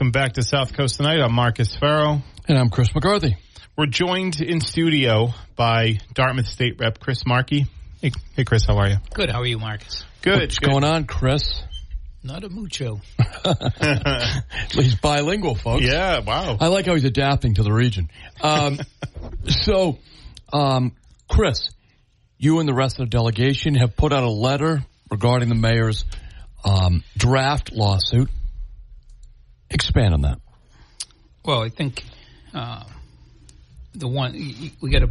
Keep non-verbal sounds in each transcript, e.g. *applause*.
Welcome back to South Coast Tonight. I'm Marcus Farrow. And I'm Chris McCarthy. We're joined in studio by Dartmouth State Rep Chris Markey. Hey, hey Chris, how are you? Good. How are you, Marcus? Good. What's good. going on, Chris? Not a mucho. *laughs* *laughs* He's bilingual, folks. Yeah, wow. I like how he's adapting to the region. Um, *laughs* so, um, Chris, you and the rest of the delegation have put out a letter regarding the mayor's um, draft lawsuit. Expand on that. Well, I think uh, the one we got to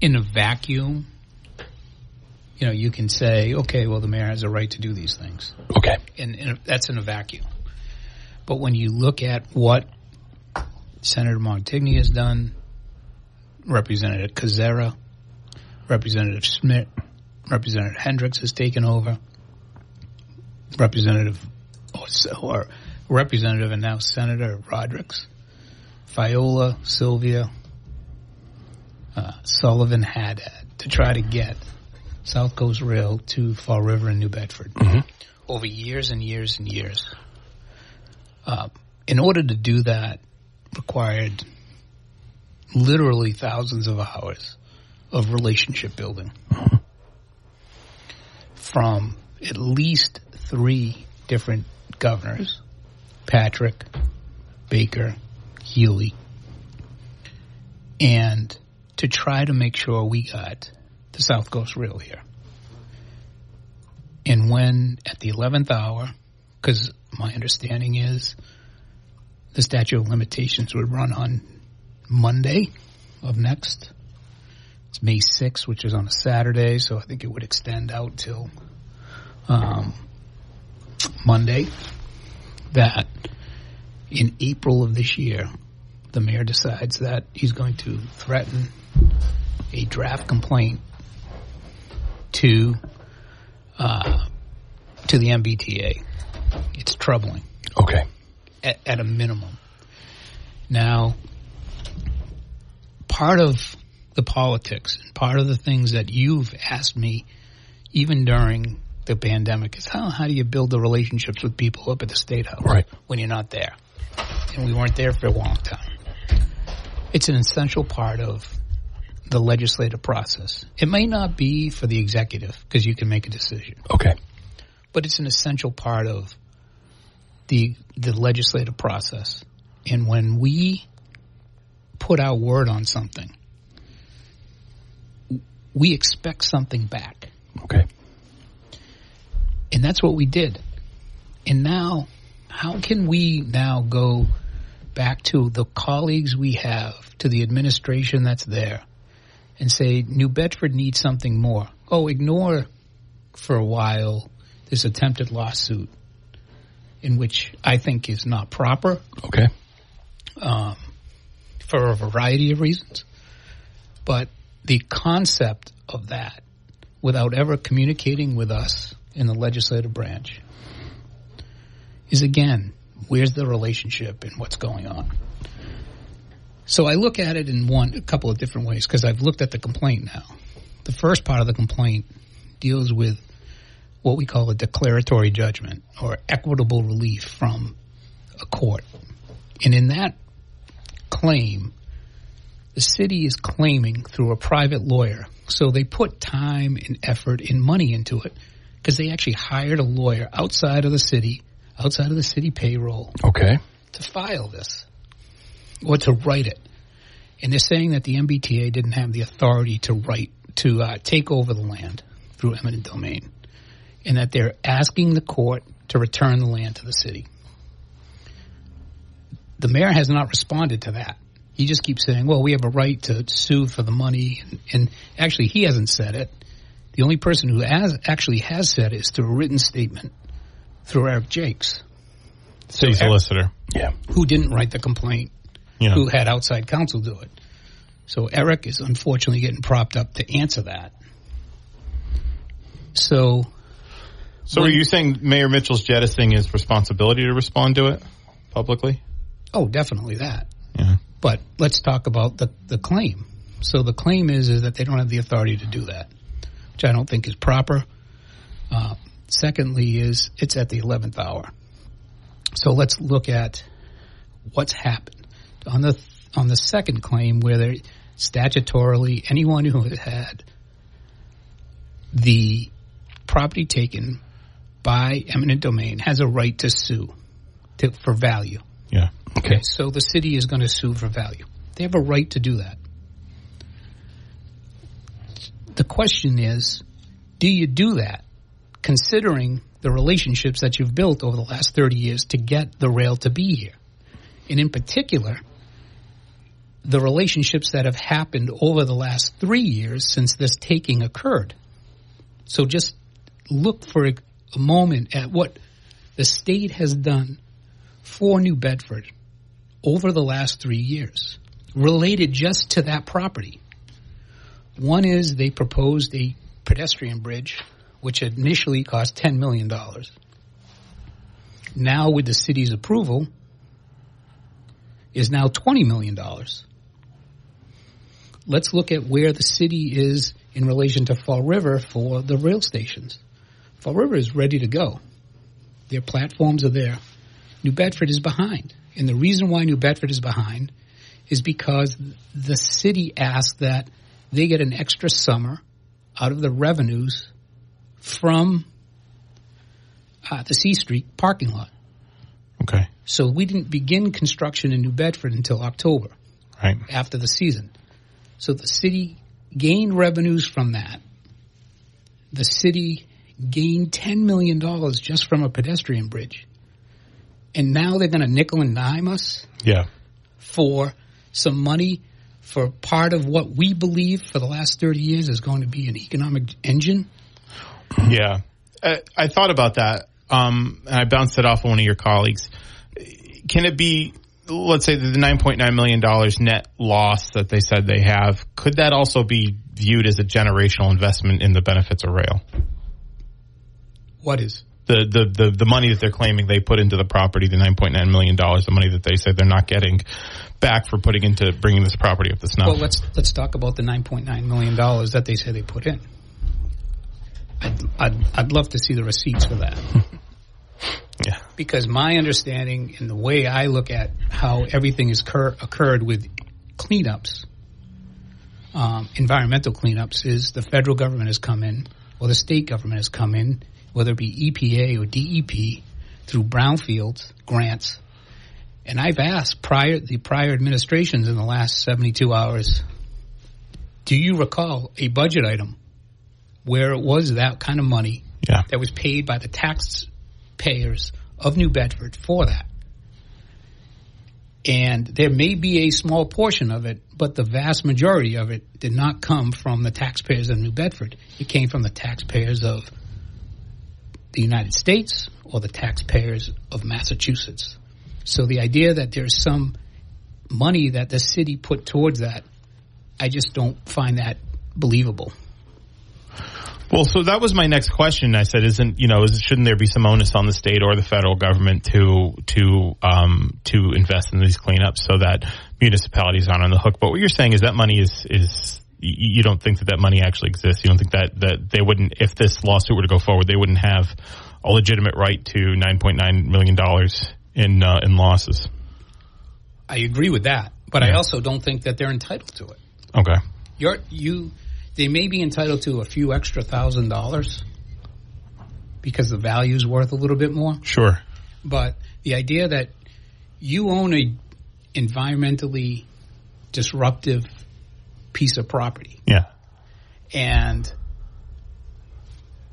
in a vacuum. You know, you can say, okay, well, the mayor has a right to do these things, Okay. and, and that's in a vacuum. But when you look at what Senator Montigny has done, Representative Kazera, Representative Schmid, Representative Hendricks has taken over, Representative or, or Representative and now Senator Rodrigues, Fiola, Sylvia, uh, Sullivan Haddad to try to get South Coast Rail to Fall River and New Bedford. Over years and years and years. Uh, in order to do that, required literally thousands of hours of relationship building. From at least three different governors Patrick, Baker, Healey, and to try to make sure we got the South Coast Rail here. And when at the 11th hour, because my understanding is the statute of limitations would run on Monday of next. It's May 6th, which is on a Saturday, so I think it would extend out till um, Monday. That in April of this year, the mayor decides that he's going to threaten a draft complaint to uh, to the MBTA. It's troubling Okay. at, at a minimum. Now, part of the politics and part of the things that you've asked me, even during the pandemic, is how how do you build the relationships with people up at the state house Right. when you're not there, and we weren't there for a long time. It's an essential part of the legislative process. It may not be for the executive because you can make a decision Okay. but it's an essential part of the the legislative process. And when we put our word on something, we expect something back. Okay. And that's what we did. And now, how can we now go back to the colleagues we have, to the administration that's there, and say New Bedford needs something more? Oh, ignore for a while this attempted lawsuit, in which I think is not proper Okay. um, for a variety of reasons. But the concept of that, without ever communicating with us in the legislative branch, is again, where's the relationship and what's going on? So I look at it in one, a couple of different ways because I've looked at the complaint now. The first part of the complaint deals with what we call a declaratory judgment or equitable relief from a court. And in that claim, the city is claiming through a private lawyer. So they put time and effort and money into it they actually hired a lawyer outside of the city, outside of the city payroll Okay. to file this or to write it. And they're saying that the MBTA didn't have the authority to write, to uh, take over the land through eminent domain. and that they're asking the court to return the land to the city. The mayor has not responded to that. He just keeps saying, well, we have a right to sue for the money. And, and actually, he hasn't said it. The only person who has actually has said is through a written statement through Eric Jaikes, City solicitor. Yeah. who didn't write the complaint, You know. who had outside counsel do it. So Eric is unfortunately getting propped up to answer that. So So are you saying Mayor Mitchell's jettisoning his responsibility to respond to it publicly? Oh, definitely that. Yeah. But let's talk about the, the claim. So the claim is is that they don't have the authority to do that, which I don't think is proper. Uh, secondly, is it's at the eleventh hour. So let's look at what's happened on the on the second claim, where they statutorily anyone who had the property taken by eminent domain has a right to sue to, for value. Yeah. Okay, so the city is going to sue for value. They have a right to do that. The question is, do you do that considering the relationships that you've built over the last 30 years to get the rail to be here? And in particular, the relationships that have happened over the last three years since this taking occurred. So just look for a, a moment at what the state has done for New Bedford over the last three years related just to that property. One is they proposed a pedestrian bridge, which initially cost $10 million. Now, with the city's approval, is now $20 million. Let's look at where the city is in relation to Fall River for the rail stations. Fall River is ready to go. Their platforms are there. New Bedford is behind. And the reason why New Bedford is behind is because the city asked that they get an extra summer out of the revenues from uh, the C Street parking lot. Okay. So we didn't begin construction in New Bedford until October Right. after the season. So the city gained revenues from that. The city gained $10 million just from a pedestrian bridge. And now they're going to nickel and dime us Yeah. for some money for part of what we believe for the last 30 years is going to be an economic engine. Yeah. I, I thought about that. Um, and I bounced it off of one of your colleagues. Can it be, let's say the $9.9 million net loss that they said they have, could that also be viewed as a generational investment in the benefits of rail? What is? The, the, the, the money that they're claiming they put into the property, the $9.9 million, the money that they said they're not getting back for putting into bringing this property up to snuff. Well, let's let's talk about the 9.9 million dollars that they say they put in. I'd, I'd I'd love to see the receipts for that. *laughs* yeah. because my understanding and the way I look at how everything has cur- occurred with cleanups, um, environmental cleanups, is the federal government has come in or the state government has come in, whether it be EPA or DEP, through brownfields grants. And I've asked prior the prior administrations in the last 72 hours, do you recall a budget item where it was that kind of money Yeah. that was paid by the taxpayers of New Bedford for that. And there may be a small portion of it, but the vast majority of it did not come from the taxpayers of New Bedford. It came from the taxpayers of the United States or the taxpayers of Massachusetts. So the idea that there's some money that the city put towards that, I just don't find that believable. Well, so that was my next question. I said, isn't you know, is, shouldn't there be some onus on the state or the federal government to to um, to invest in these cleanups so that municipalities aren't on the hook? But what you're saying is that money is is you don't think that that money actually exists. You don't think that that they wouldn't, if this lawsuit were to go forward, they wouldn't have a legitimate right to 9.9 million dollars in uh, in losses. I agree with that, but I also don't think that they're entitled to it. Okay. You're, you, they may be entitled to a few extra thousand dollars because the value's worth a little bit more. Sure. But the idea that you own a environmentally disruptive piece of property Yeah. and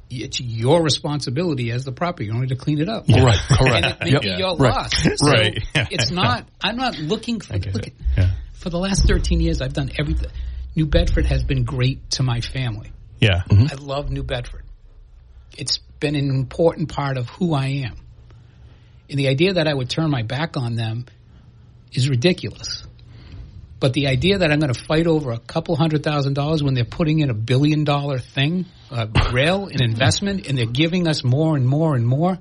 it's your responsibility as the property owner to clean it up. Right, And correct. it may Yep. be your Right. loss. *laughs* So Right. *laughs* Yeah. It's not. I'm not looking for. Look, it. Yeah. for the last 13 years, I've done everything. New Bedford has been great to my family. Yeah. Mm-hmm. Mm-hmm. I love New Bedford. It's been an important part of who I am. And the idea that I would turn my back on them is ridiculous. But the idea that I'm going to fight over a couple hundred thousand dollars when they're putting in a billion dollar thing, a rail, an investment, and they're giving us more and more and more,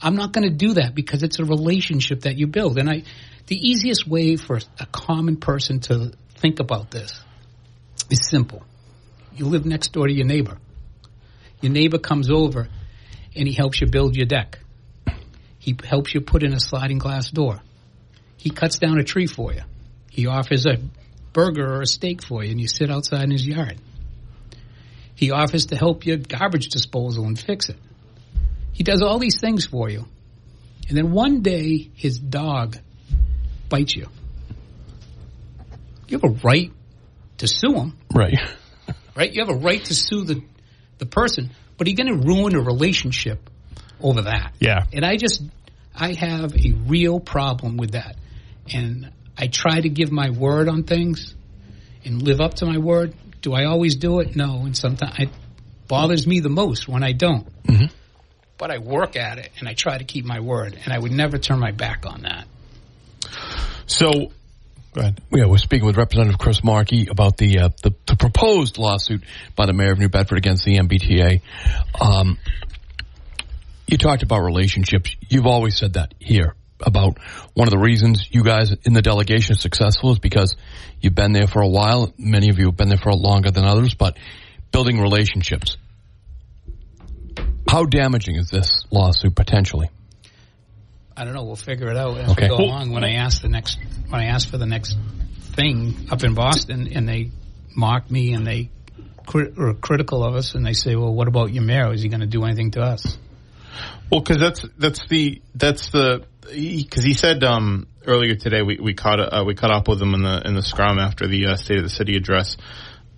I'm not going to do that because it's a relationship that you build. And I, the easiest way for a common person to think about this is simple. You live next door to your neighbor. Your neighbor comes over and he helps you build your deck. He helps you put in a sliding glass door. He cuts down a tree for you. He offers a burger or a steak for you and you sit outside in his yard. He offers to help you garbage disposal and fix it. He does all these things for you. And then one day his dog bites you. You have a right to sue him Right. *laughs* right? You have a right to sue the the person, but you're going to ruin a relationship over that. Yeah. And I just I have a real problem with that, and I try to give my word on things and live up to my word. Do I always do it? No, and sometimes it bothers me the most when I don't. But I work at it and I try to keep my word, and I would never turn my back on that. So, go ahead. Yeah, we're speaking with Representative Chris Markey about the, uh, the the proposed lawsuit by the mayor of New Bedford against the MBTA. Um, you talked about relationships. You've always said that here about one of the reasons you guys in the delegation are successful is because you've been there for a while. Many of you have been there for longer than others, but building relationships. How damaging is this lawsuit potentially? I don't know. We'll figure it out as Okay. we go Well- along. When I ask the next, when I ask for the next thing up in Boston, and they mock me and they cri- are critical of us, and they say, "Well, what about your mayor? Is he going to do anything to us?" Well, because that's that's the that's the because he, said um, earlier today we we caught uh, we caught up with him in the in the scrum after the uh, State of the City address.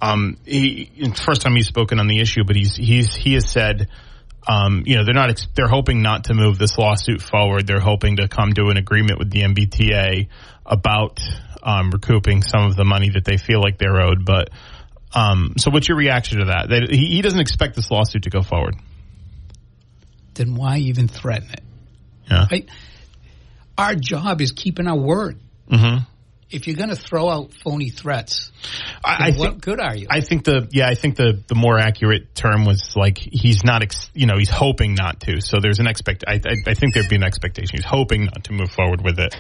Um, he first time he's spoken on the issue, but he's he's he has said. Um, you know, they're not, ex- they're hoping not to move this lawsuit forward. They're hoping to come to an agreement with the MBTA about, um, recouping some of the money that they feel like they're owed. But, um, so what's your reaction to that? that he, he doesn't expect this lawsuit to go forward. Then why even threaten it? Yeah. Right? Our job is keeping our word. Mm-hmm. If you're going to throw out phony threats, I, I what think, good are you? I think the yeah I think the the more accurate term was like he's not ex, you know he's hoping not to so there's an expect I, I I think there'd be an expectation he's hoping not to move forward with it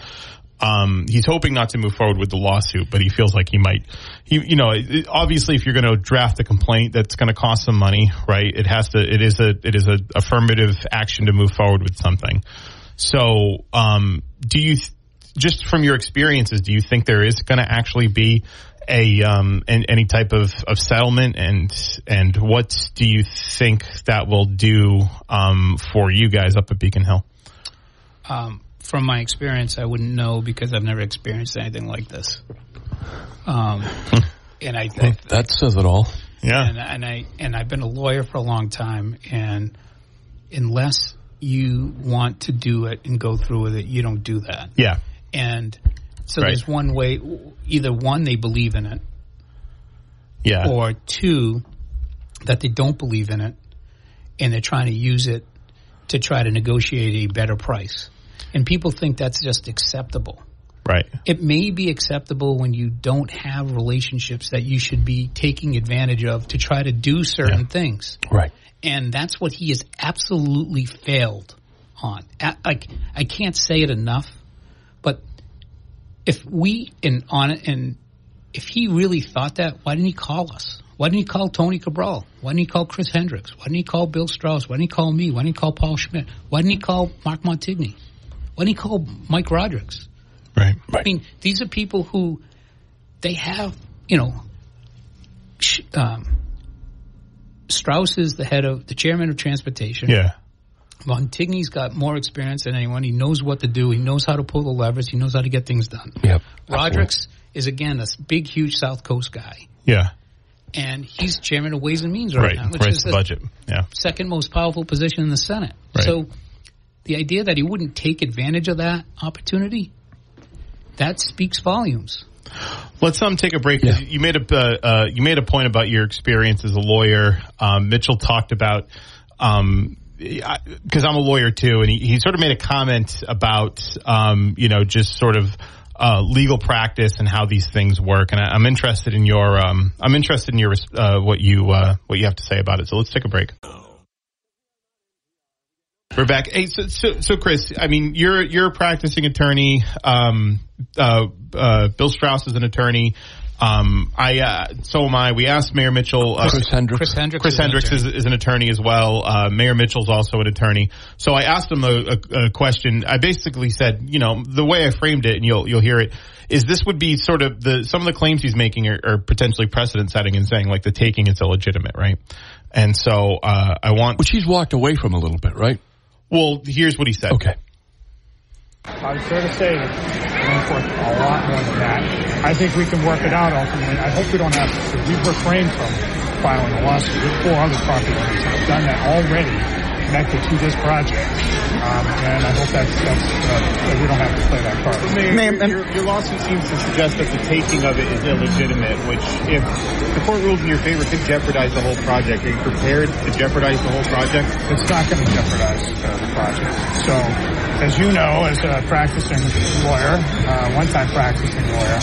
um he's hoping not to move forward with the lawsuit but he feels like he might he you know obviously if you're going to draft a complaint that's going to cost some money right it has to it is a it is a affirmative action to move forward with something so um do you th- just from your experiences, do you think there is going to actually be a um, an, any type of, of settlement, and and what do you think that will do um, for you guys up at Beacon Hill? um, from my experience, I wouldn't know because I've never experienced anything like this. Um, *laughs* and I, I That says it all. Yeah, and, and I and I've been a lawyer for a long time, and unless you want to do it and go through with it, you don't do that. yeah, And so Right. there's one way: either one, they believe in it, yeah, or two, that they don't believe in it, and they're trying to use it to try to negotiate a better price. And people think that's just acceptable. right, It may be acceptable when you don't have relationships that you should be taking advantage of to try to do certain Yeah. things. Right. And that's what he has absolutely failed on. Like, I can't say it enough, but if we, in, on and if he really thought that, why didn't he call us? Why didn't he call Tony Cabral? Why didn't he call Chris Hendricks? Why didn't he call Bill Straus? Why didn't he call me? Why didn't he call Paul Schmid? Why didn't he call Mark Montigny? Why didn't he call Mike Rodrigues? right, I mean, these are people who they have, you know, sh- um, Straus is the head of the chairman of transportation. yeah, Montigny's got more experience than anyone. He knows what to do. He knows how to pull the levers. He knows how to get things done. Yep. Rodrigues is again a big, huge South Coast guy. yeah, and he's chairman of Ways and Means right, right. now, which right, is the the budget. Yeah. second most powerful position in the Senate. Right. So the idea that he wouldn't take advantage of that opportunity, that speaks volumes. Let's um take a break. 'cause You made a uh, uh, you made a point about your experience as a lawyer. Um, Mitchell talked about um because I'm a lawyer too, and he, he sort of made a comment about um you know just sort of uh, legal practice and how these things work. And I, I'm interested in your um I'm interested in your uh, what you uh, what you have to say about it. So let's take a break. We're back. Hey, so, so, so Chris, I mean, you're you're a practicing attorney. Um, uh, uh, Bill Straus is an attorney. Um, I uh, so am I. We asked Mayor Mitchell. Uh, Chris Hendricks. Chris Hendricks. Chris is an is, attorney. is an attorney as well. Uh, Mayor Mitchell's also an attorney. So I asked him a, a, a question. I basically said, you know, the way I framed it, and you'll you'll hear it, is this would be sort of the some of the claims he's making are, are potentially precedent setting and saying like the taking is illegitimate, right? And so uh, I want. Which he's walked away from a little bit, right? Well, here's what he said. Okay. I'm fair to say that we're going for a lot more than that. I think we can work it out ultimately. I hope we don't have to. We've refrained from filing a lawsuit. There's four other property owners that have done that already connected to this project. Um, and I hope that's, that's uh, that we don't have to play that card. Mayor, your, your lawsuit seems to suggest that the taking of it is illegitimate, which, if the court rules in your favor, could jeopardize the whole project. Are you prepared to jeopardize the whole project? It's not going to jeopardize uh, the project. So, as you know, as a practicing lawyer, uh, one-time practicing lawyer,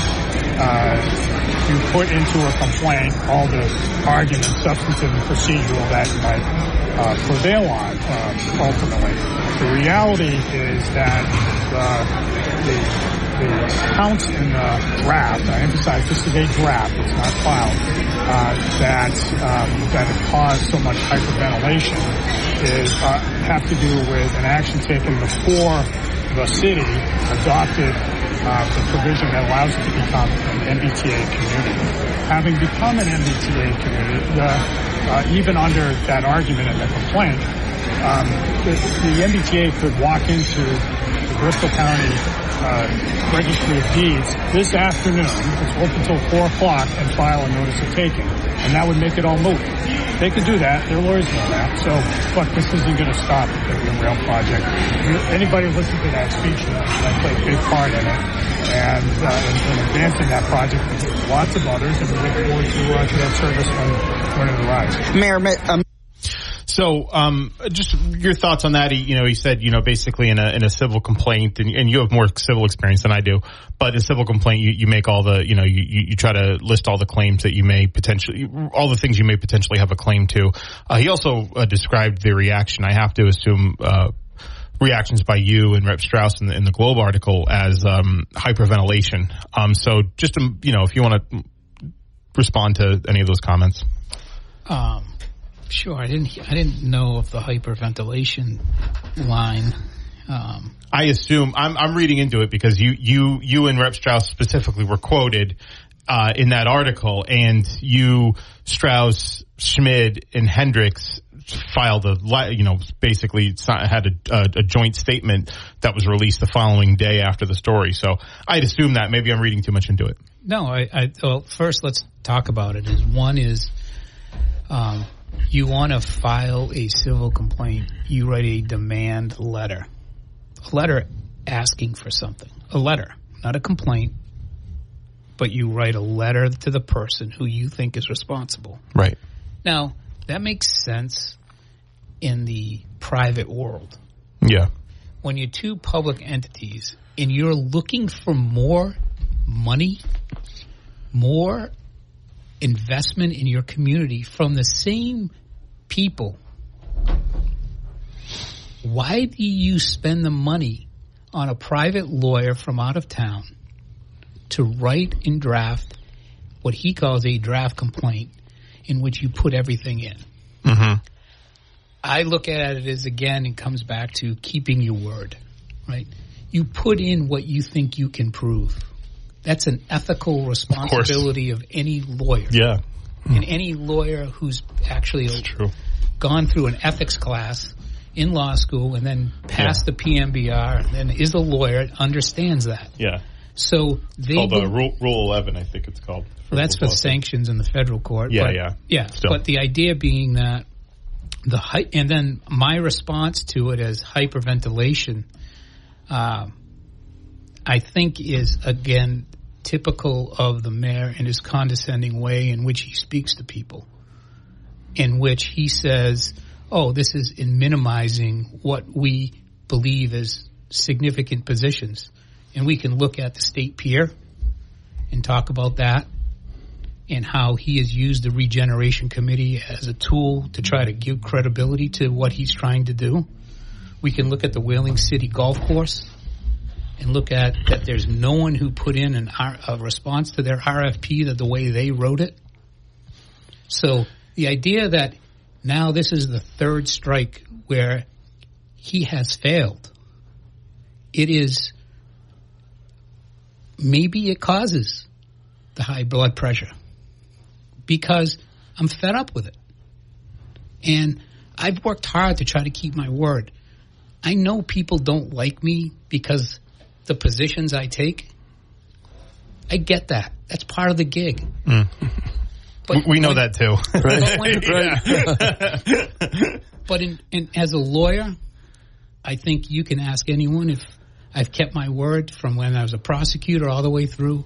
uh, you put into a complaint all the arguments, substantive and procedural that might uh, prevail on um, ultimately. The reality is that the, the, the counts in the draft, I emphasize this is a draft, it's not filed, uh, that um, that have caused so much hyperventilation is uh, have to do with an action taken before the city adopted uh, the provision that allows it to become an MBTA community. Having become an MBTA community, the, uh, even under that argument in the complaint, um, the, the MBTA could walk into Bristol County uh, Registry of Deeds this afternoon, it's open until 4 o'clock, and file a notice of taking. And that would make it all moot. They could do that. Their lawyers know that. So, look, this isn't going to stop the Green Rail project. Anybody listen to that speech, I played a big part in it. And uh, in advancing that project, lots of others, and we look forward to, uh, to that service when, when it arrives. Mayor, um, So, um, just your thoughts on that? He, you know, he said, you know, basically in a in a civil complaint, and, and you have more civil experience than I do, but in a civil complaint, you, you make all the, you know, you, you try to list all the claims that you may potentially, all the things you may potentially have a claim to. Uh, he also uh, described the reaction. I have to assume. Uh, Reactions by you and Rep Straus in the, in the Globe article as um, hyperventilation. Um, so, just um, you know, if you want to respond to any of those comments. Um, sure. I didn't. I didn't know of the hyperventilation line. Um, I assume I'm I'm reading into it because you you you and Rep Straus specifically were quoted uh, in that article, and you Straus, Schmid, and Hendricks filed a you know basically had a, a, a joint statement that was released the following day after the story. So I'd assume that maybe I'm reading too much into it. no, I, I. Well, first let's talk about it. Is one is, um, you want to file a civil complaint. You write a demand letter, a letter asking for something, a letter, not a complaint, but you write a letter to the person who you think is responsible. Right. Now that makes sense in the private world. Yeah. when you're two public entities and you're looking for more money, more investment in your community from the same people, why do you spend the money on a private lawyer from out of town to write and draft what he calls a draft complaint in which you put everything in? Mm-hmm. I look at it as again, it comes back to keeping your word, right? You put in what you think you can prove. That's an ethical responsibility of, any lawyer. Yeah. And any lawyer who's actually True. gone through an ethics class in law school and then passed the PMBR and then is a lawyer understands that. Yeah. So they Called uh, Rule, Rule 11, I think it's called. that's for sanctions in the federal court. Yeah, but, yeah. yeah. Still. But the idea being that the hy- and then my response to it as hyperventilation, uh, I think is again typical of the mayor in his condescending way in which he speaks to people, in which he says, "Oh, this is in minimizing what we believe as significant positions," and we can look at the state pier and talk about that and how he has used the regeneration committee as a tool to try to give credibility to what he's trying to do. We can look at the Whaling City Golf Course and look at that there's no one who put in an a response to their RFP that the way they wrote it. So the idea that now this is the third strike where he has failed, it is maybe it causes the high blood pressure because I'm fed up with it. And I've worked hard to try to keep my word. I know people don't like me because the positions I take. I get that. That's part of the gig. Mm. *laughs* But We know when- that too. *laughs* But, when- *laughs* but in, in, as a lawyer, I think you can ask anyone if I've kept my word from when I was a prosecutor all the way through.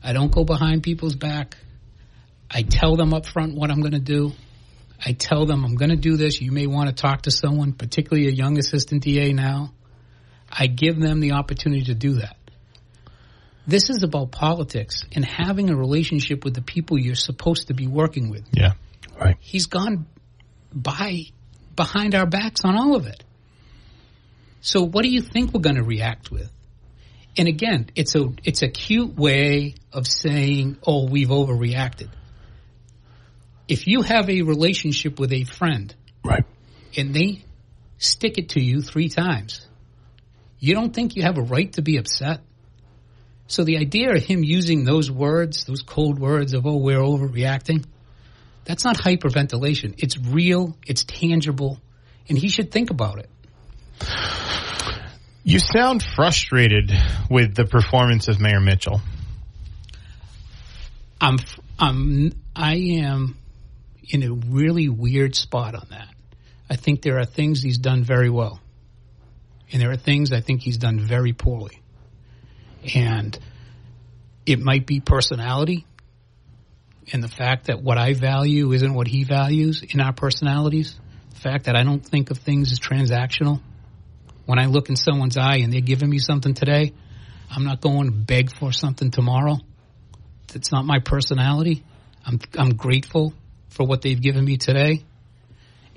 I don't go behind people's back. I tell them up front what I'm going to do. I tell them I'm going to do this. You may want to talk to someone, particularly a young assistant DA now. I give them the opportunity to do that. This is about politics and having a relationship with the people you're supposed to be working with yeah. Right. He's gone by behind our backs on all of it. So what do you think we're going to react with? And again, it's a it's a cute way of saying, "Oh, we've overreacted." If you have a relationship with a friend Right. and they stick it to you 3 times, you don't think you have a right to be upset? So the idea of him using those words, those cold words of "Oh, we're overreacting," That's not hyperventilation. It's real, it's tangible, and he should think about it. You sound frustrated with the performance of Mayor Mitchell. I'm I'm I am in a really weird spot on that. I think there are things he's done very well. And there are things I think he's done very poorly. And it might be personality and the fact that what I value isn't what he values in our personalities. The fact that I don't think of things as transactional. When I look in someone's eye and they're giving me something today, I'm not going to beg for something tomorrow. It's not my personality. I'm I'm grateful for what they've given me today,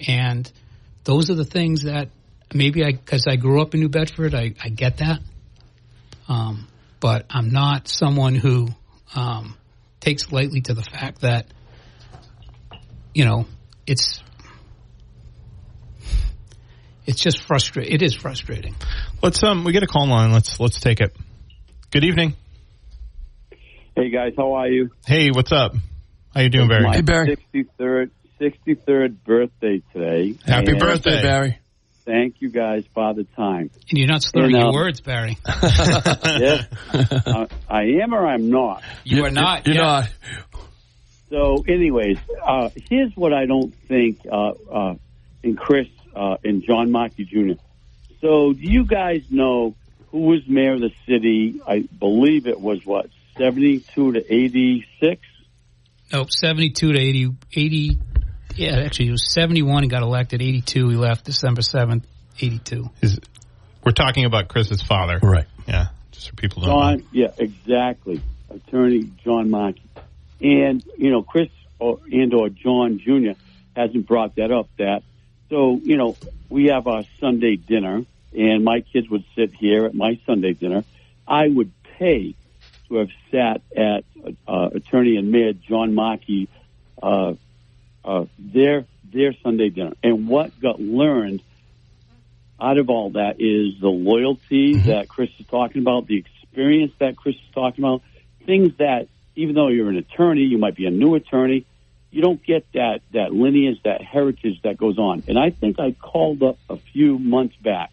and those are the things that maybe I because I grew up in New Bedford, I, I get that. Um, but I'm not someone who um, takes lightly to the fact that you know it's it's just frustrating. It is frustrating. Let's um we get a call line. Let's let's take it. Good evening. Hey guys, how are you? Hey, what's up? How you doing, Barry? Hey, Barry. 63rd, 63rd birthday today. Happy And birthday, Barry. Thank you guys, Father Time. And you're not slurring And, your um, words, Barry. *laughs* yes, uh, I am or I'm not. You are not. You're yeah. not. So, anyways, uh, here's what I don't think, uh, uh, and Chris uh, and John Markey Jr. So, do you guys know who was mayor of the city? I believe it was what 72 to 86. Nope, 72 to 80, 80. Yeah, actually, he was 71 and got elected. 82, he left December 7th, 82. Is we're talking about Chris's father, Right. Yeah, just for people to know. John, yeah, exactly. Attorney John Markey. And, you know, Chris or, and or John Jr. hasn't brought that up that. So, you know, we have our Sunday dinner and my kids would sit here at my Sunday dinner. I would pay to have sat at uh, Attorney and Mayor John Markey, uh, uh, their, their Sunday dinner. And what got learned out of all that is the loyalty that Chris is talking about, the experience that Chris is talking about, things that even though you're an attorney, you might be a new attorney, you don't get that that lineage, that heritage that goes on. And I think I called up a few months back,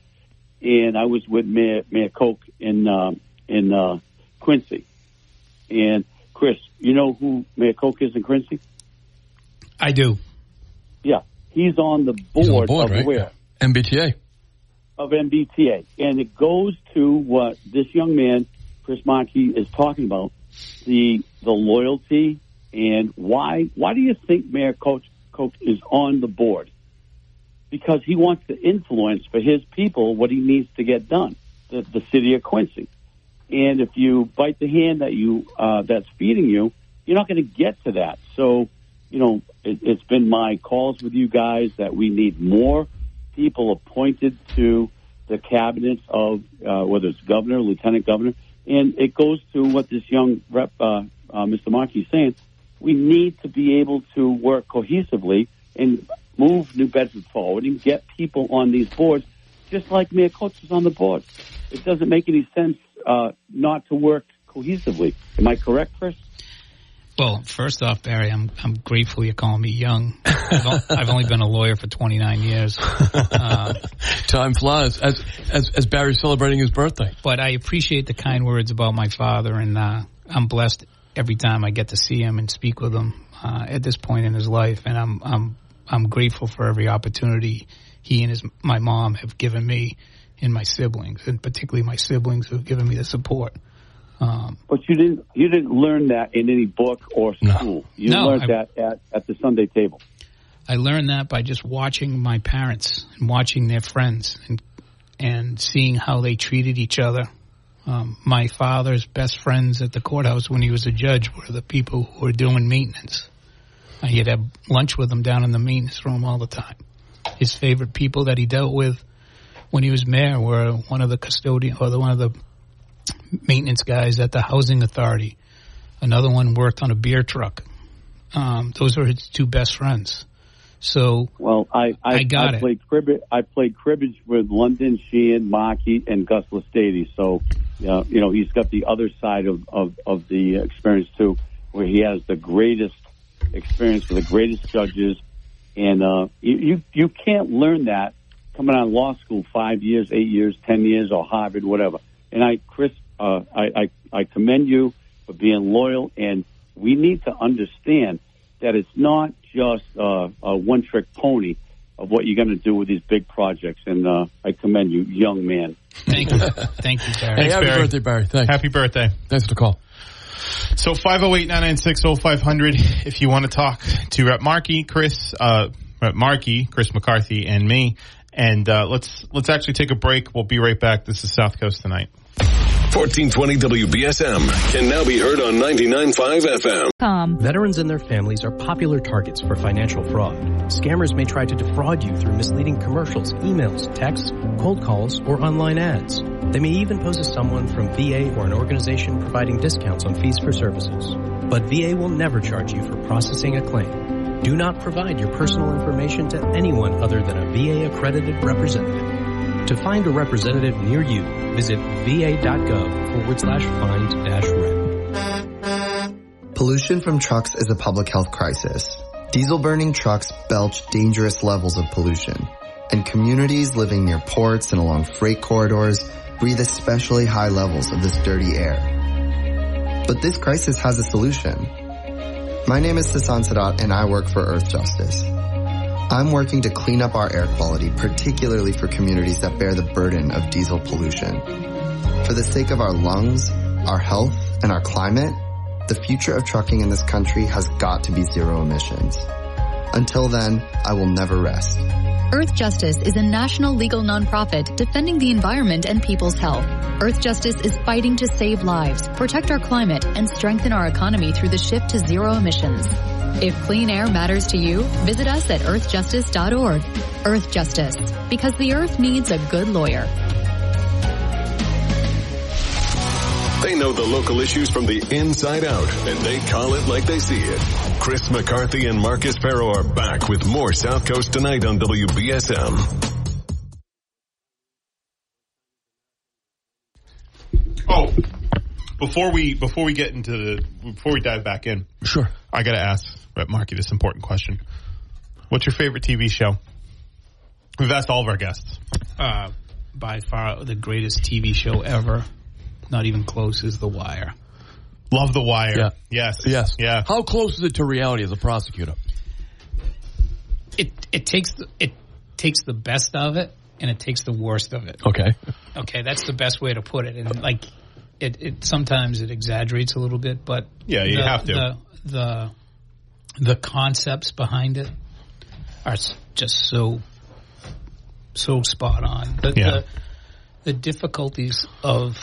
and I was with Mayor, Mayor Koch in uh, in uh, Quincy. And Chris, you know who Mayor Koch is in Quincy? I do. Yeah, he's on the board, on the board, of right? where MBTA. of MBTA, and it goes to what this young man, Chris Markey, is talking about the the loyalty and why why do you think Mayor Koch Koch is on the board? Because he wants to influence for his people what he needs to get done, the, the city of Quincy. And if you bite the hand that you uh, that's feeding you, you're not going to get to that. So, you know, it, it's been my calls with you guys that we need more people appointed to the cabinets of uh, whether it's governor, lieutenant governor, and it goes to what this young rep, uh, uh, Mr. Markey, is saying. We need to be able to work cohesively and move New Bedford forward and get people on these boards, just like Mayor Coates is on the board. It doesn't make any sense uh, not to work cohesively. Am I correct, Chris? Well, first off, Barry, I'm I'm grateful you're calling me young. I've, o- I've only been a lawyer for 29 years, uh, *laughs* Time flies as as as Barry's celebrating his birthday. but I appreciate the kind words about my father, and uh, I'm blessed every time I get to see him and speak with him uh, at this point in his life, and I'm I'm I'm grateful for every opportunity he and his my mom have given me and my siblings, and particularly my siblings who've given me the support. Um, But you didn't you didn't learn that in any book or school. You No, learned I- that at, at the Sunday table. I learned that by just watching my parents and watching their friends and and seeing how they treated each other. Um, my father's best friends at the courthouse when he was a judge were the people who were doing maintenance. Uh, He'd have lunch with them down in the maintenance room all the time. His favorite people that he dealt with when he was mayor were one of the custodian or the, one of the maintenance guys at the housing authority. Another one worked on a beer truck. Um, those were his two best friends. So Well, I I, I got it. played cribbage. I played cribbage with London, Sheehan, Markey, and Gus Lestady. So, uh, you know, he's got the other side of, of of the experience too, where he has the greatest experience with the greatest judges, and uh, you you you can't learn that coming out of law school five years, eight years, ten years, or Harvard, whatever. And I, Chris, uh, I, I I commend you for being loyal, and we need to understand that it's not just uh, a one trick pony of what you're going to do with these big projects. And uh, I commend you, young man. thank you, thank you, Barry. Hey, Thanks, happy Barry. birthday, Barry. Thanks. Happy birthday. Thanks for the call. So 508-996-0500 if you want to talk to Rep Markey, Chris, uh, Rep Markey, Chris McCarthy, and me. And uh, let's let's actually take a break. We'll be right back. This is South Coast Tonight. 1420 WBSM can now be heard on 99.5 FM. Com. Um, Veterans and their families are popular targets for financial fraud. Scammers may try to defraud you through misleading commercials, emails, texts, cold calls, or online ads. They may even pose as someone from VA or an organization providing discounts on fees for services. But VA will never charge you for processing a claim. Do not provide your personal information to anyone other than a VA accredited representative. To find a representative near you, visit va.gov forward slash find dash rep. Pollution from trucks is a public health crisis. Diesel burning trucks belch dangerous levels of pollution, and communities living near ports and along freight corridors breathe especially high levels of this dirty air. But this crisis has a solution. My name is Sasan Sadat and I work for Earthjustice. I'm working to clean up our air quality, particularly for communities that bear the burden of diesel pollution. For the sake of our lungs, our health, and our climate, the future of trucking in this country has got to be zero emissions. Until then, I will never rest. Earthjustice is a national legal nonprofit defending the environment and people's health. Earthjustice is fighting to save lives, protect our climate, and strengthen our economy through the shift to zero emissions. If clean air matters to you, visit us at earthjustice.org. Earthjustice, because the earth needs a good lawyer. They know the local issues from the inside out, and they call it like they see it. Chris McCarthy and Marcus Farrow are back with more South Coast tonight on WBSM. Oh, before we before we get into the before we dive back in, Sure. I got to ask Rep Markey this important question. What's your favorite TV show? We've asked all of our guests. uh, by far the greatest TV show ever, not even close, is The Wire. Love The Wire. Yeah. Yes. Yes. Yeah. How close is it to reality as a prosecutor? It it takes the, it takes the best of it and it takes the worst of it. Okay. Okay, that's the best way to put it. And like, it, it sometimes it exaggerates a little bit, but Yeah, you the, have to. The, the the concepts behind it are just so so spot on. The, Yeah. the, the difficulties of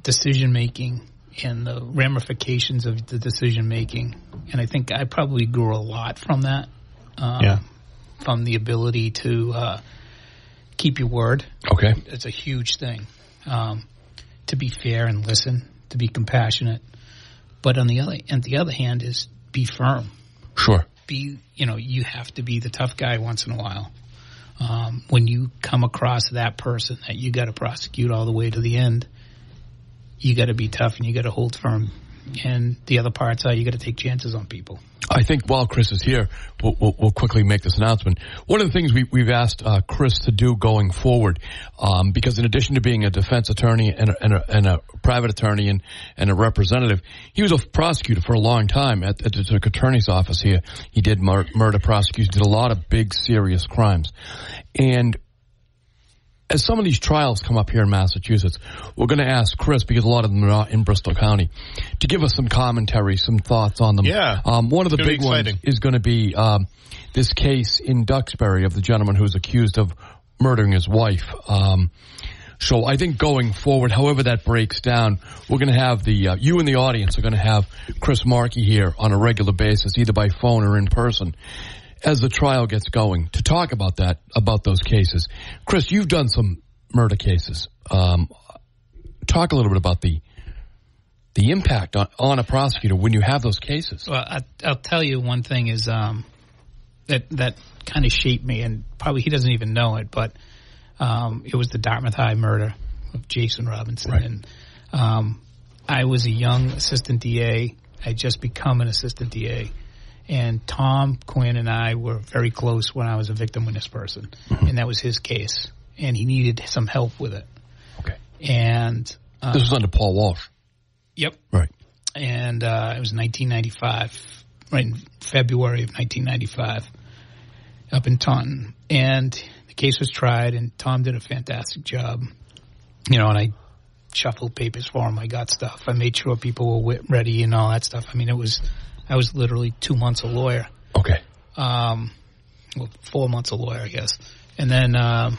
decision making and the ramifications of the decision making, and I think I probably grew a lot from that. Um, Yeah. From the ability to uh, keep your word Okay. it's a huge thing. Um, to be fair and listen, to be compassionate, but on the other, on the other hand, is be firm. Sure. Be, you know, you have to be the tough guy once in a while. Um, when you come across that person that you got to prosecute all the way to the end, you got to be tough and you got to hold firm. And the other parts are you got to take chances on people. I think while Chris is here, we'll, we'll, we'll quickly make this announcement. One of the things we, we've asked uh, Chris to do going forward, um, because in addition to being a defense attorney and a, and a, and a private attorney and, and a representative, he was a prosecutor for a long time at, at the district attorney's office here. He did mur- murder prosecutions, did a lot of big, serious crimes. And as some of these trials come up here in Massachusetts, we're going to ask Chris, because a lot of them are not in Bristol County, to give us some commentary, some thoughts on them. Yeah. Um, one of the big ones is going to be um, this case in Duxbury of the gentleman who's accused of murdering his wife. Um, so I think going forward, however that breaks down, we're going to have the uh, you and the audience are going to have Chris Markey here on a regular basis, either by phone or in person, as the trial gets going to talk about that about those cases. Chris, you've done some murder cases. Um, talk a little bit about the the impact on, on a prosecutor when you have those cases. Well, I, I'll tell you one thing is um, that that kind of shaped me, and probably he doesn't even know it, but um, it was the Dartmouth High murder of Jason Robinson. And um, I was a young assistant DA. I had just become an assistant DA. And Tom Quinn and I were very close when I was a victim witness person, and that was his case, and he needed some help with it. Okay. And uh, This was under Paul Walsh. Yep. Right. And uh, it was 1995, right in February of 1995, up in Taunton. And the case was tried, and Tom did a fantastic job. You know, and I shuffled papers for him. I got stuff. I made sure people were ready and all that stuff. I mean, it was, I was literally two months a lawyer. Okay. Um, well, four months a lawyer, I guess. And then um,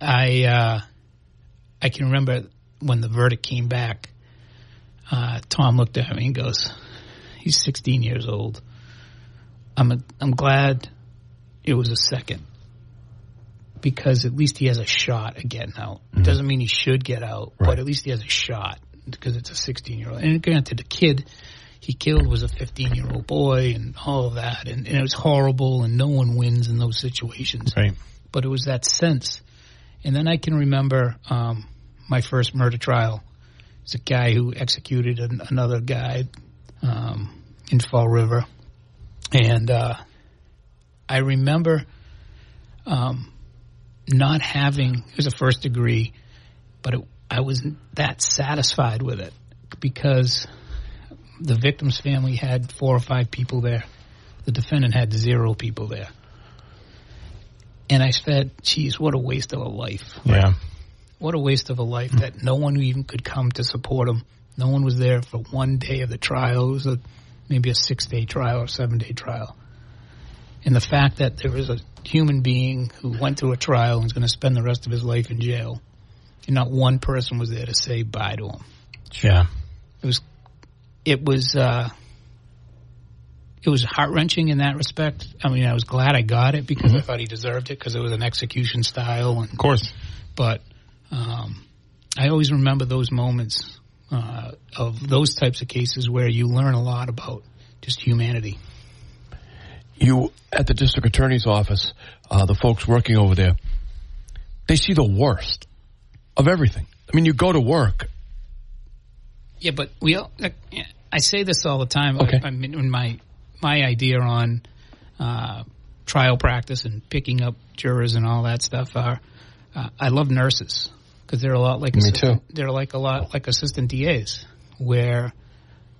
I, uh, I can remember when the verdict came back. Uh, Tom looked at me and goes, "He's 16 years old. I'm a, I'm glad it was a second because at least he has a shot at getting out. It doesn't mean he should get out, but at least he has a shot because it's a 16 year old. And granted, the kid he killed was a 15 year old boy and all of that, and, and it was horrible, and no one wins in those situations. Right. But it was that sense. And then I can remember um, my first murder trial. It's a guy who executed an, another guy um, in Fall River, and uh, I remember um, not having it was a first degree, but it, I wasn't that satisfied with it because the victim's family had four or five people there. The defendant had zero people there. And I said, geez, what a waste of a life. Yeah. What a waste of a life that no one even could come to support him. No one was there for one day of the trial. It was a, maybe a six day trial or seven day trial. And the fact that there was a human being who went through a trial and is going to spend the rest of his life in jail, and not one person was there to say bye to him. Yeah. It was, it was, uh, it was heart wrenching in that respect. I mean, I was glad I got it because I thought he deserved it because it was an execution style, and Of course. but um, I always remember those moments uh, of those types of cases where you learn a lot about just humanity. You at the district attorney's office, uh, the folks working over there, they see the worst of everything. I mean, you go to work. Yeah, but we. all- like, I say this all the time. Okay. I, I mean, when my my idea on uh, trial practice and picking up jurors and all that stuff are, uh, I love nurses. because they're a lot like Me assistant, they're like a lot like assistant DAs where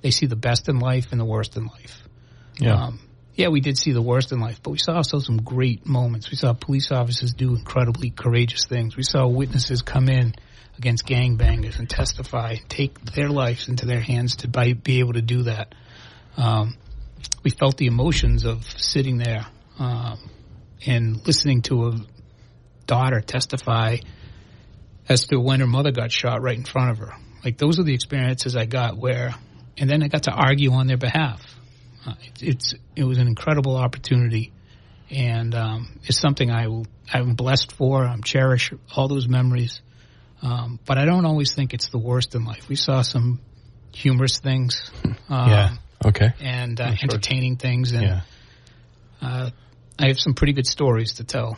they see the best in life and the worst in life. Yeah. Um, yeah, we did see the worst in life, but we saw also some great moments. We saw police officers do incredibly courageous things. We saw witnesses come in against gangbangers and testify, take their lives into their hands to be able to do that. Um, we felt the emotions of sitting there um, and listening to a daughter testify as to when her mother got shot right in front of her. Like those are the experiences I got where, and then I got to argue on their behalf. Uh, it, it's it was an incredible opportunity, and um, it's something I will I'm blessed for. I'm cherish all those memories, um, but I don't always think it's the worst in life. We saw some humorous things, um, Yeah. Okay. and uh, entertaining things, and Yeah. uh, I have some pretty good stories to tell.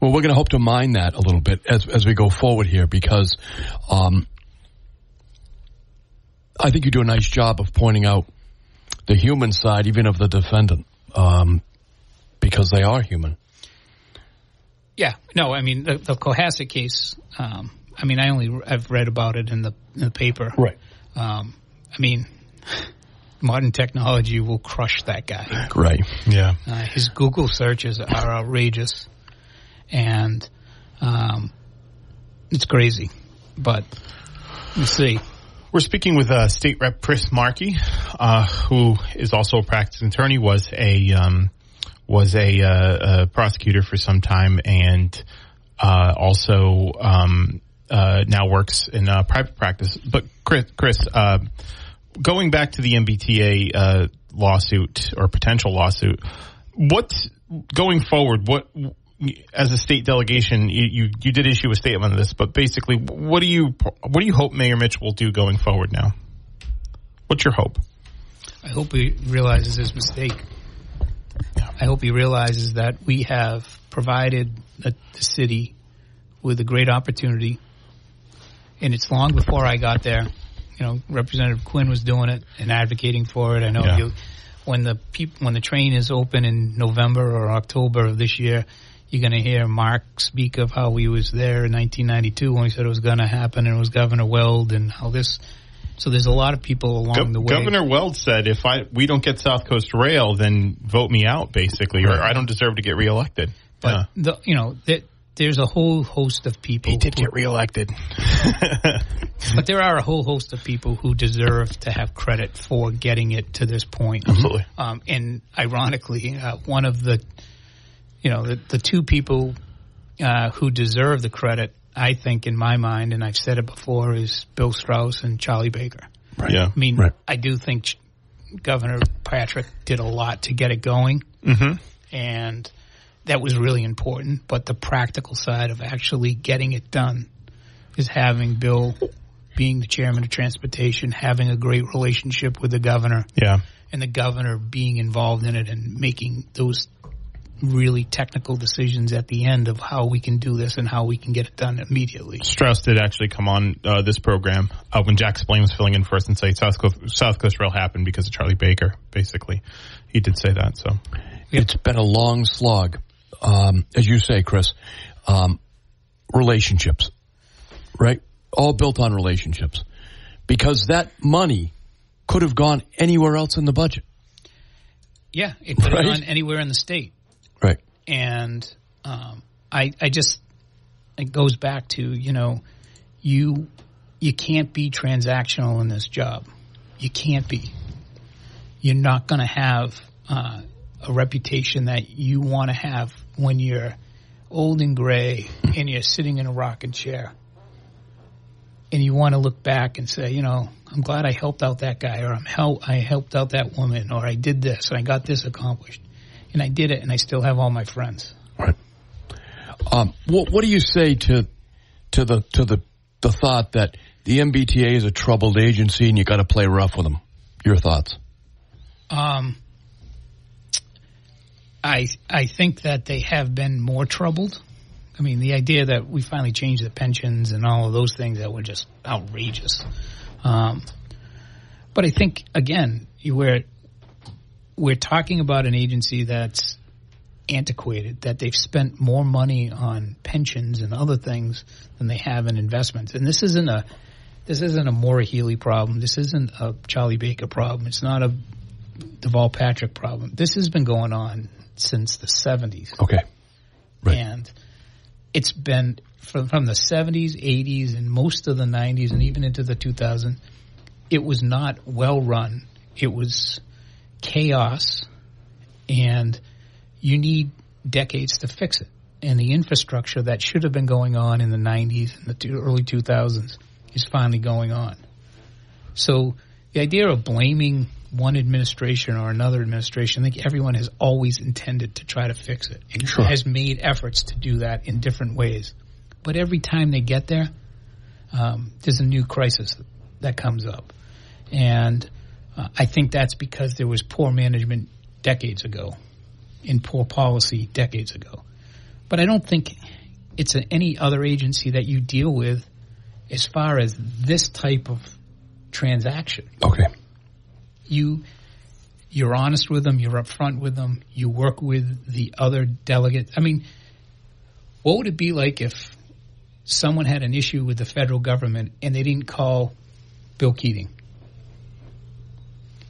Well, we're going to hope to mine that a little bit as as we go forward here because um, I think you do a nice job of pointing out the human side, even of the defendant, um, because they are human. Yeah, no, I mean the, the Cohasset case. Um, I mean, I only I've read about it in the in the paper. Right. Um, I mean, modern technology will crush that guy. Right. Yeah. Uh, his Google searches are outrageous, and um, it's crazy. But let's see. We're speaking with uh, State Rep Chris Markey, uh, who is also a practicing attorney. was a um, was a, uh, a prosecutor for some time, and uh, also um, uh, now works in uh, private practice. But Chris, Chris uh, going back to the MBTA uh, lawsuit or potential lawsuit, what's going forward? What as a state delegation, you, you you did issue a statement on this, but basically, what do you what do you hope Mayor Mitch will do going forward now? What's your hope? I hope he realizes his mistake. I hope he realizes that we have provided the, the city with a great opportunity, and it's long before I got there. You know, Representative Quinn was doing it and advocating for it. I know Yeah. you, when the peop, when the train is open in November or October of this year, you're going to hear Mark speak of how he was there in 1992 when he said it was going to happen, and it was Governor Weld, and how this. So there's a lot of people along Gov- the way. Governor Weld said, "If I we don't get South Coast Rail, then vote me out, basically, or I don't deserve to get reelected." But Yeah. the, you know, there's a whole host of people. He did who- get reelected. *laughs* but there are a whole host of people who deserve to have credit for getting it to this point. Absolutely. Um, and ironically, uh, one of the, you know, the, the two people uh, who deserve the credit, I think, in my mind, and I've said it before, is Bill Straus and Charlie Baker. Yeah. I mean, Right. I do think Ch- Governor Patrick did a lot to get it going, hmm and that was really important. But the practical side of actually getting it done is having Bill being the chairman of transportation, having a great relationship with the governor, Yeah. and the governor being involved in it and making those really technical decisions at the end of how we can do this and how we can get it done immediately. Straus did actually come on uh, this program uh, when Jack Splain was filling in for us and say South Coast, South Coast Rail happened because of Charlie Baker. Basically, he did say that. So It's been a long slog, um, as you say, Chris. Um, relationships, right? All built on relationships, because that money could have gone anywhere else in the budget, Yeah, it could have gone anywhere in the state. right? and um, I I just it goes back to you know you you can't be transactional in this job. You can't be. You're not going to have uh, a reputation that you want to have when you're old and gray and you're sitting in a rocking chair. And you want to look back and say, you know, I'm glad I helped out that guy, or I'm hel- I helped out that woman, or I did this and I got this accomplished and I did it, and I still have all my friends. Um, what, what do you say to to the to the the thought that the MBTA is a troubled agency and you got to play rough with them? Your thoughts? Um, I I think that they have been more troubled. I mean, the idea that we finally changed the pensions and all of those things that were just outrageous. Um, but I think again, we're we're talking about an agency that's antiquated, that they've spent more money on pensions and other things than they have in investments. And this isn't a this isn't a Maura Healey problem. This isn't a Charlie Baker problem. It's not a Deval Patrick problem. This has been going on since the 70s. Okay. Right. And it's been from, from the 70s, 80s, and most of the 90s, and even into the 2000s. It was not well run. It was chaos, and you need decades to fix it. And the infrastructure that should have been going on in the 90s and the early 2000s is finally going on. So the idea of blaming one administration or another administration, I think everyone has always intended to try to fix it and Sure. has made efforts to do that in different ways. But every time they get there, um, there's a new crisis that comes up. And uh, I think that's because there was poor management decades ago and poor policy decades ago. But I don't think it's a, any other agency that you deal with as far as this type of transaction. Okay. You you're honest with them, you're upfront with them, you work with the other delegates. I mean, what would it be like if someone had an issue with the federal government and they didn't call Bill Keating?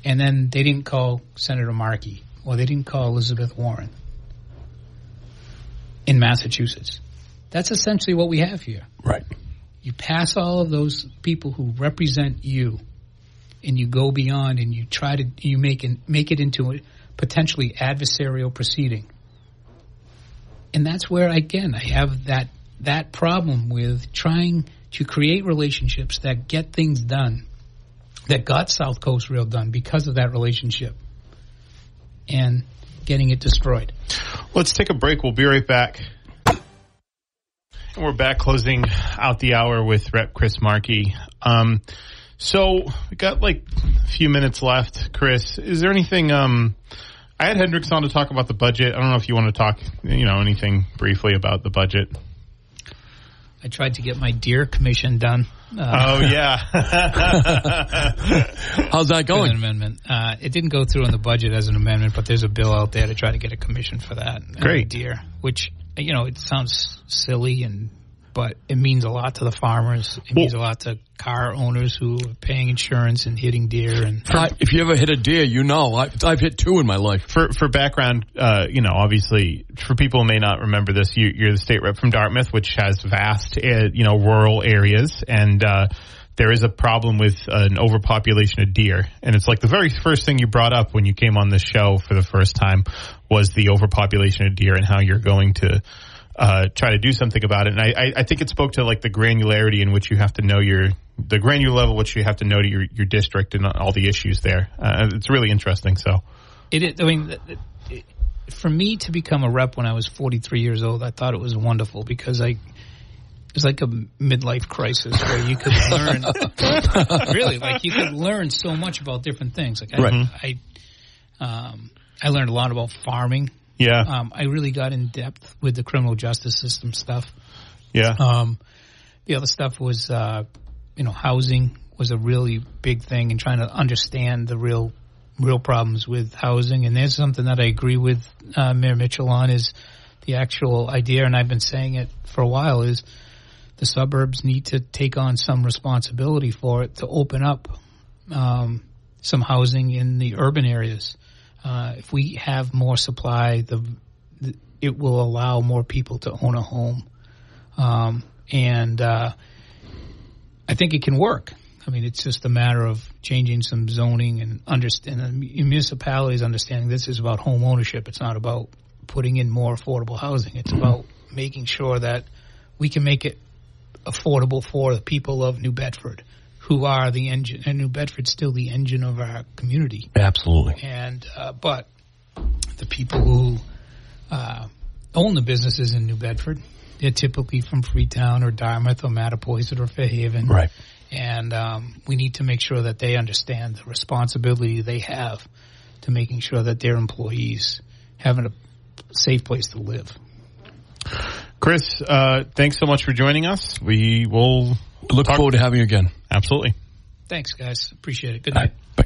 And then they didn't call Senator Markey or they didn't call Elizabeth Warren in Massachusetts. That's essentially what we have here. Right. You pass all of those people who represent you, and you go beyond, and you try to you make it make it into a potentially adversarial proceeding. And that's where again I have that that problem with trying to create relationships that get things done, that got South Coast Rail done because of that relationship, and getting it destroyed. Let's take a break. We'll be right back. And we're back closing out the hour with Rep Chris Markey. Um, so we got like a few minutes left. Chris, is there anything? Um, I had Hendricks on to talk about the budget. I don't know if you want to talk, you know, anything briefly about the budget. I tried to get my deer commission done. Uh, Oh *laughs* yeah. *laughs* How's that An going? amendment. Uh, it didn't go through in the budget as an amendment, but there's a bill out there to try to get a commission for that. uh, Great. deer, which you know it sounds silly and but it means a lot to the farmers. It means a lot to car owners who are paying insurance and hitting deer and I, if you ever hit a deer, you know. I, I've hit two in my life. for for background, uh, you know, obviously, for people who may not remember this, you, you're the state rep from Dartmouth, which has vast, uh, you know, rural areas, and uh, there is a problem with an overpopulation of deer. And it's like the very first thing you brought up when you came on this show for the first time was the overpopulation of deer and how you're going to. Uh, try to do something about it, and I, I, I think it spoke to like the granularity in which you have to know your the granular level which you have to know to your, your district and all the issues there. Uh, it's really interesting. So, It, is- I mean, th- th- it, for me to become a rep when I was 43 years old, I thought it was wonderful because I it was like a midlife crisis where you could learn *laughs* really like you could learn so much about different things. Like I, Right. I, um, I learned a lot about farming. Yeah, Um, I really got in depth with the criminal justice system stuff. yeah. Um, the other stuff was, uh, you know, housing was a really big thing and trying to understand the real, real problems with housing. And there's something that I agree with uh, Mayor Mitchell on is the actual idea, and I've been saying it for a while, is the suburbs need to take on some responsibility for it to open up um, some housing in the urban areas. Uh, if we have more supply, the, the it will allow more people to own a home, um, and uh, I think it can work. I mean, it's just a matter of changing some zoning and understand and municipalities understanding this is about home ownership. It's not about putting in more affordable housing. It's about making sure that we can make it affordable for the people of New Bedford, who are the engine, and New Bedford's still the engine of our community. Absolutely. And uh, but the people who uh, own the businesses in New Bedford, they're typically from Freetown or Dartmouth or Mattapoisett or Fairhaven, Right. And um, we need to make sure that they understand the responsibility they have to making sure that their employees have a safe place to live. Chris, uh, thanks so much for joining us. We will Look talk- forward to having you again. Absolutely. Thanks, guys. Appreciate it. Good night. Bye.